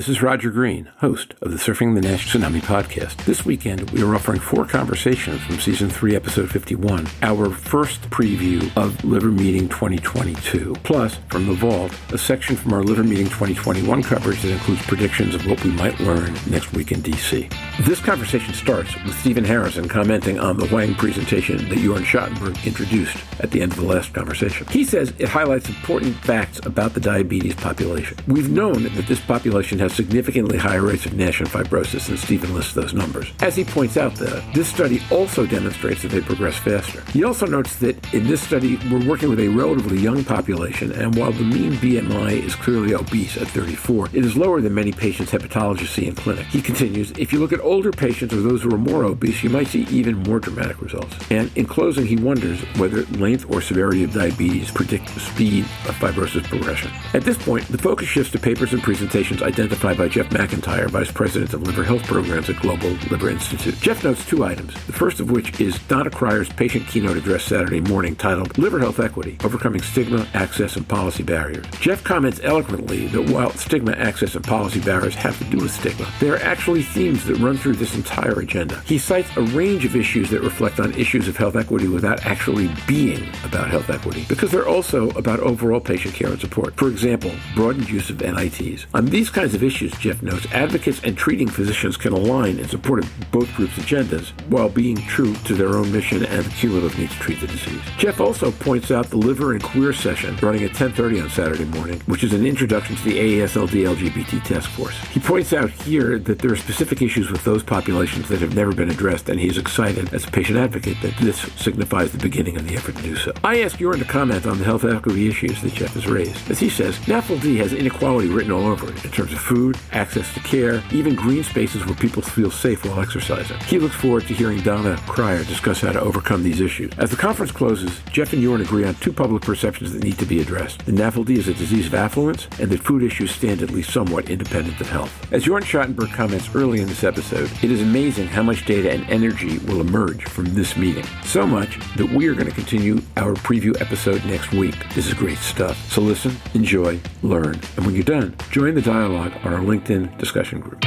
This is Roger Green, host of the Surfing the Nash Tsunami podcast. This weekend, we are offering four conversations from season three, episode 51, our first preview of Liver Meeting 2022. Plus, from the vault, a section from our Liver Meeting 2021 coverage that includes predictions of what we might learn next week in DC. This conversation starts with Stephen Harrison commenting on the Wang presentation that Jorn Schattenberg introduced at the end of the last conversation. He says it highlights important facts about the diabetes population. We've known that this population has significantly higher rates of NASH and fibrosis, and Stephen lists those numbers. As he points out, though, this study also demonstrates that they progress faster. He also notes that in this study, we're working with a relatively young population, and while the mean BMI is clearly obese at 34, it is lower than many patients hepatologists see in clinic. He continues, if you look at older patients or those who are more obese, you might see even more dramatic results. And in closing, he wonders whether length or severity of diabetes predict the speed of fibrosis progression. At this point, the focus shifts to papers and presentations by Jeff McIntyre, Vice President of Liver Health Programs at Global Liver Institute. Jeff notes two items, the first of which is Donna Cryer's patient keynote address Saturday morning titled Liver Health Equity Overcoming Stigma, Access, and Policy Barriers. Jeff comments eloquently that while stigma, access, and policy barriers have to do with stigma, there are actually themes that run through this entire agenda. He cites a range of issues that reflect on issues of health equity without actually being about health equity, because they're also about overall patient care and support. For example, broadened use of NITs. On these kinds of issues, Jeff notes, advocates and treating physicians can align in support of both groups' agendas while being true to their own mission and the cumulative need to treat the disease. Jeff also points out the liver and queer session running at 10:30 on Saturday morning, which is an introduction to the AASLD LGBT task force. He points out here that there are specific issues with those populations that have never been addressed, and he's excited as a patient advocate that this signifies the beginning of the effort to do so. I ask Jorn to comment on the health equity issues that Jeff has raised. As he says, NAFLD has inequality written all over it in terms of food, access to care, even green spaces where people feel safe while exercising. He looks forward to hearing Donna Cryer discuss how to overcome these issues. As the conference closes, Jeff and Jorn agree on two public perceptions that need to be addressed. The NAFLD is a disease of affluence, and that food issues stand at least somewhat independent of health. As Jorn Schattenberg comments early in this episode, it is amazing how much data and energy will emerge from this meeting. So much that we are going to continue our preview episode next week. This is great stuff. So listen, enjoy, learn, and when you're done, join the dialogue on our LinkedIn discussion group.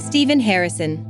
Stephen Harrison.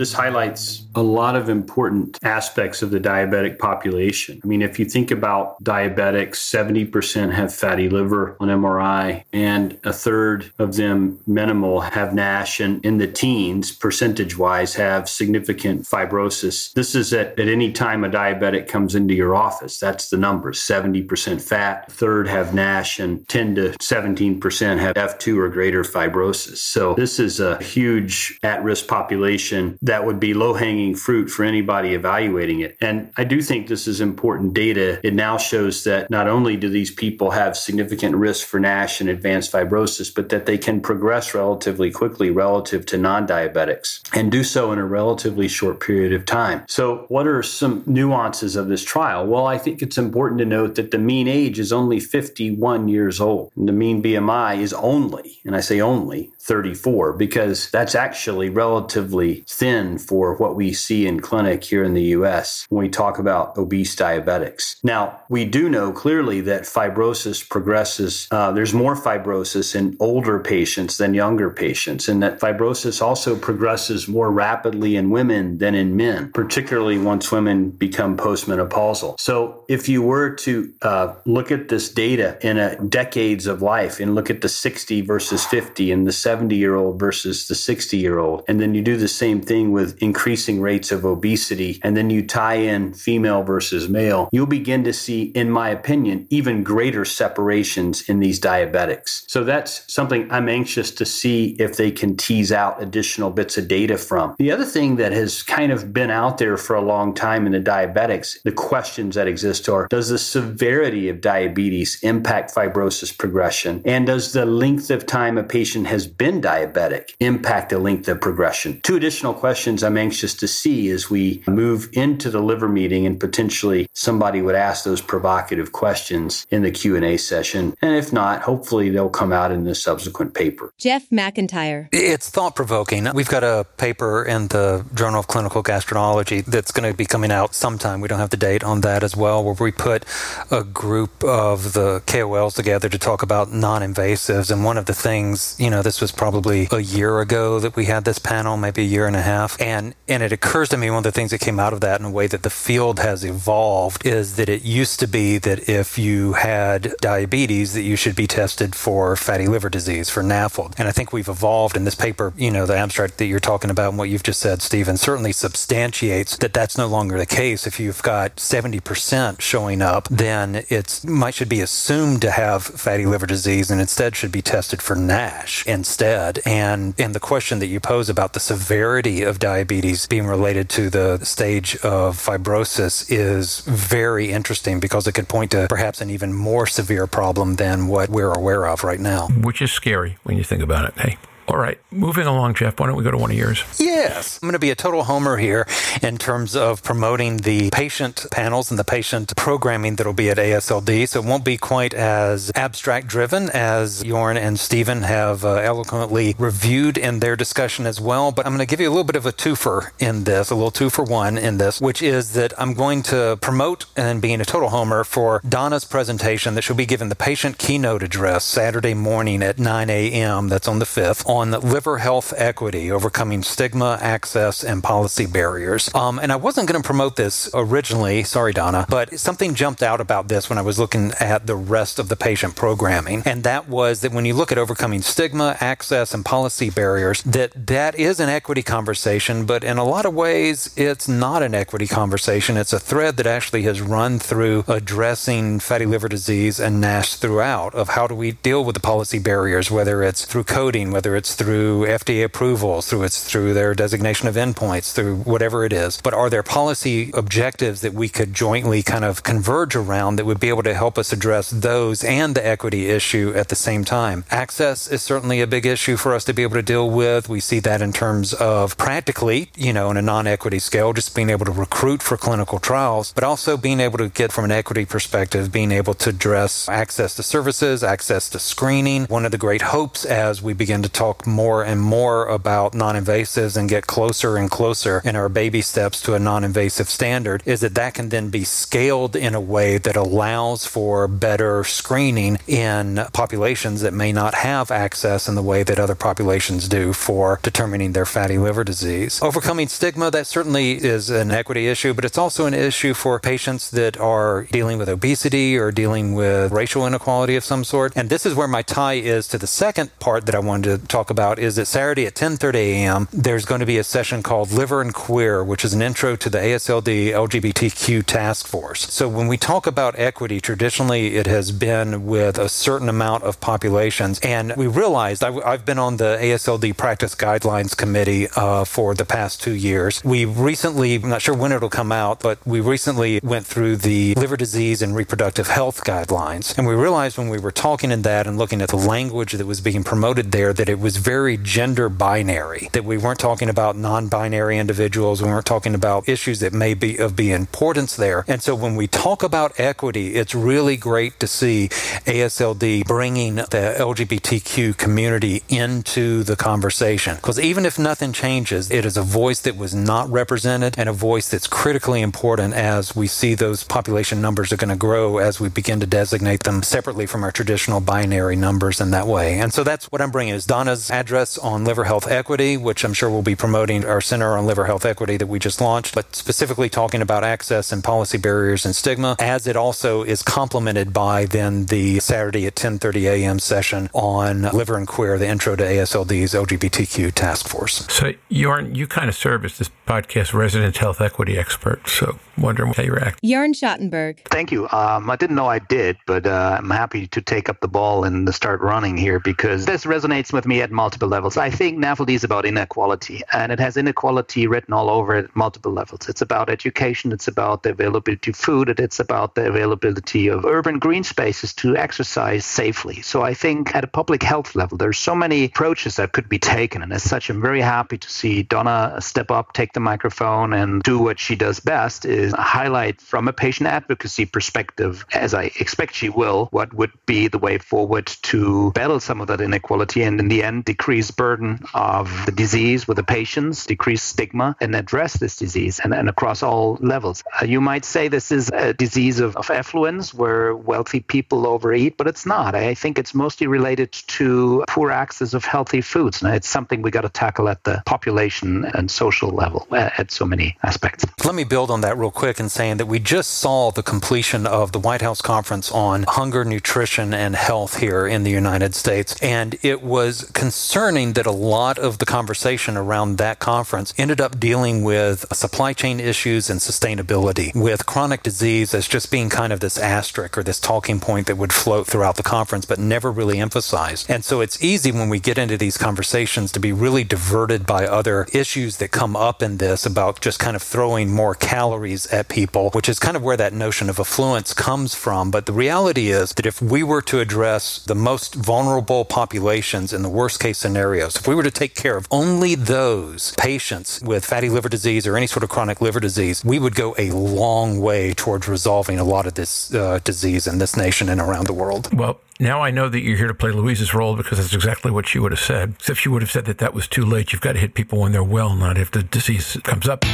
This highlights a lot of important aspects of the diabetic population. I mean, if you think about diabetics, 70% have fatty liver on MRI, and a third of them minimal have NASH, and in the teens, percentage wise, have significant fibrosis. This is at, at any time a diabetic comes into your office. That's the numbers 70% fat, third have NASH, and 10 to 17% have F2 or greater fibrosis. So, this is a huge at risk population that would be low hanging fruit for anybody evaluating it. And I do think this is important data. It now shows that not only do these people have significant risk for NASH and advanced fibrosis, but that they can progress relatively quickly relative to non diabetics and do so in a relatively short period of time. So, what are some nuances of this trial? Well, I think it's important to note that the mean age is only 51 years old. And the mean BMI is only, and I say only, 34 because that's actually relatively thin for what we see in clinic here in the US when we talk about obese diabetics. Now, we do know clearly that fibrosis progresses, uh, there's more fibrosis in older patients than younger patients, and that fibrosis also progresses more rapidly in women than in men, particularly once women become postmenopausal. So, if you were to uh, look at this data in a decades of life and look at the 60 versus 50 and the 70 year old versus the 60 year old, and then you do the same thing with increasing rates of obesity, and then you tie in female versus male, you'll begin to see, in my opinion, even greater separations in these diabetics. So that's something I'm anxious to see if they can tease out additional bits of data from. The other thing that has kind of been out there for a long time in the diabetics, the questions that exist are does the severity of diabetes impact fibrosis progression? And does the length of time a patient has been diabetic impact the length of progression? Two additional questions questions I'm anxious to see as we move into the liver meeting and potentially somebody would ask those provocative questions in the Q&A session. And if not, hopefully they'll come out in the subsequent paper. Jeff McIntyre. It's thought provoking. We've got a paper in the Journal of Clinical Gastroenterology that's going to be coming out sometime. We don't have the date on that as well, where we put a group of the KOLs together to talk about non invasives. And one of the things, you know, this was probably a year ago that we had this panel, maybe a year and a half. And, and it occurs to me one of the things that came out of that in a way that the field has evolved is that it used to be that if you had diabetes, that you should be tested for fatty liver disease, for NAFLD. And I think we've evolved in this paper, you know, the abstract that you're talking about and what you've just said, Stephen, certainly substantiates that that's no longer the case. If you've got 70% showing up, then it's might should be assumed to have fatty liver disease and instead should be tested for NASH instead. And and the question that you pose about the severity of diabetes being related to the stage of fibrosis is very interesting because it could point to perhaps an even more severe problem than what we're aware of right now. Which is scary when you think about it. Hey, all right, moving along, Jeff. Why don't we go to one of yours? Yes. I'm going to be a total homer here in terms of promoting the patient panels and the patient programming that'll be at ASLD. So it won't be quite as abstract driven as Jorn and Stephen have uh, eloquently reviewed in their discussion as well. But I'm going to give you a little bit of a twofer in this, a little two for one in this, which is that I'm going to promote and being a total homer for Donna's presentation that she'll be giving the patient keynote address Saturday morning at 9 a.m. That's on the 5th on liver health equity, overcoming stigma, access, and policy barriers. Um, and I wasn't going to promote this originally, sorry, Donna, but something jumped out about this when I was looking at the rest of the patient programming. And that was that when you look at overcoming stigma, access, and policy barriers, that that is an equity conversation, but in a lot of ways, it's not an equity conversation. It's a thread that actually has run through addressing fatty liver disease and NASH throughout of how do we deal with the policy barriers, whether it's through coding, whether it's through FDA approvals, through it's through their designation of endpoints, through whatever it is. But are there policy objectives that we could jointly kind of converge around that would be able to help us address those and the equity issue at the same time? Access is certainly a big issue for us to be able to deal with. We see that in terms of practically, you know, in a non-equity scale, just being able to recruit for clinical trials, but also being able to get from an equity perspective, being able to address access to services, access to screening. One of the great hopes as we begin to talk more and more about non invasives and get closer and closer in our baby steps to a non invasive standard is that that can then be scaled in a way that allows for better screening in populations that may not have access in the way that other populations do for determining their fatty liver disease. Overcoming stigma, that certainly is an equity issue, but it's also an issue for patients that are dealing with obesity or dealing with racial inequality of some sort. And this is where my tie is to the second part that I wanted to talk about is that Saturday at 10:30 a.m. there's going to be a session called Liver and Queer, which is an intro to the ASLD LGBTQ task force. So when we talk about equity, traditionally it has been with a certain amount of populations, and we realized I, have been on the ASLD practice guidelines committee uh, for the past two years. We recently, I'm not sure when it'll come out, but we recently went through the liver disease and reproductive health guidelines, and we realized when we were talking in that and looking at the language that was being promoted there that it was very gender binary, that we weren't talking about non binary individuals. We weren't talking about issues that may be of be importance there. And so when we talk about equity, it's really great to see ASLD bringing the LGBTQ community into the conversation. Because even if nothing changes, it is a voice that was not represented and a voice that's critically important as we see those population numbers are going to grow as we begin to designate them separately from our traditional binary numbers in that way. And so that's what I'm bringing is Donna's address on liver health equity, which I'm sure we'll be promoting our Center on Liver Health Equity that we just launched, but specifically talking about access and policy barriers and stigma, as it also is complemented by then the Saturday at 10:30 a.m. session on liver and queer, the intro to ASLD's LGBTQ task force. So Jorn, you kind of serve as this podcast resident health equity expert. So wondering how you react. Jorn Schattenberg. Thank you. Um, I didn't know I did, but uh, I'm happy to take up the ball and start running here because this resonates with me at at multiple levels. I think NAFLD is about inequality, and it has inequality written all over it at multiple levels. It's about education, it's about the availability of food, it's about the availability of urban green spaces to exercise safely. So I think at a public health level, there's so many approaches that could be taken. And as such, I'm very happy to see Donna step up, take the microphone, and do what she does best is highlight from a patient advocacy perspective, as I expect she will, what would be the way forward to battle some of that inequality and in the end decrease burden of the disease with the patients, decrease stigma, and address this disease and, and across all levels. Uh, you might say this is a disease of, of affluence where wealthy people overeat, but it's not. I think it's mostly related to poor access of healthy foods. It's something we got to tackle at the population and social level at, at so many aspects. Let me build on that real quick in saying that we just saw the completion of the White House conference on hunger, nutrition, and health here in the United States. And it was concerning that a lot of the conversation around that conference ended up dealing with supply chain issues and sustainability, with chronic disease as just being kind of this asterisk or this talking point that would float throughout the conference, but never really emphasized. And so it's easy when we get into these conversations to be really diverted by other issues that come up in this about just kind of throwing more calories at people, which is kind of where that notion of affluence comes from. But the reality is that if we were to address the most vulnerable populations in the worst case scenarios, if we were to take care of only those patients with fatty liver disease or any sort of chronic liver disease, we would go a long way towards resolving a lot of this uh, disease in this nation and around the world. Well, now I know that you're here to play Louise's role because that's exactly what she would have said. Except she would have said that that was too late. You've got to hit people when they're well, not if the disease comes up.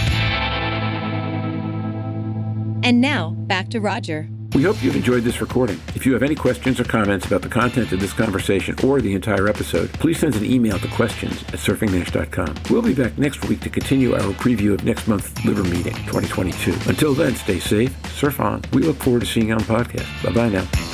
And now, back to Roger. We hope you've enjoyed this recording. If you have any questions or comments about the content of this conversation or the entire episode, please send an email to questions at surfingnash.com. We'll be back next week to continue our preview of next month's Liver Meeting 2022. Until then, stay safe, surf on. We look forward to seeing you on podcast. Bye bye now.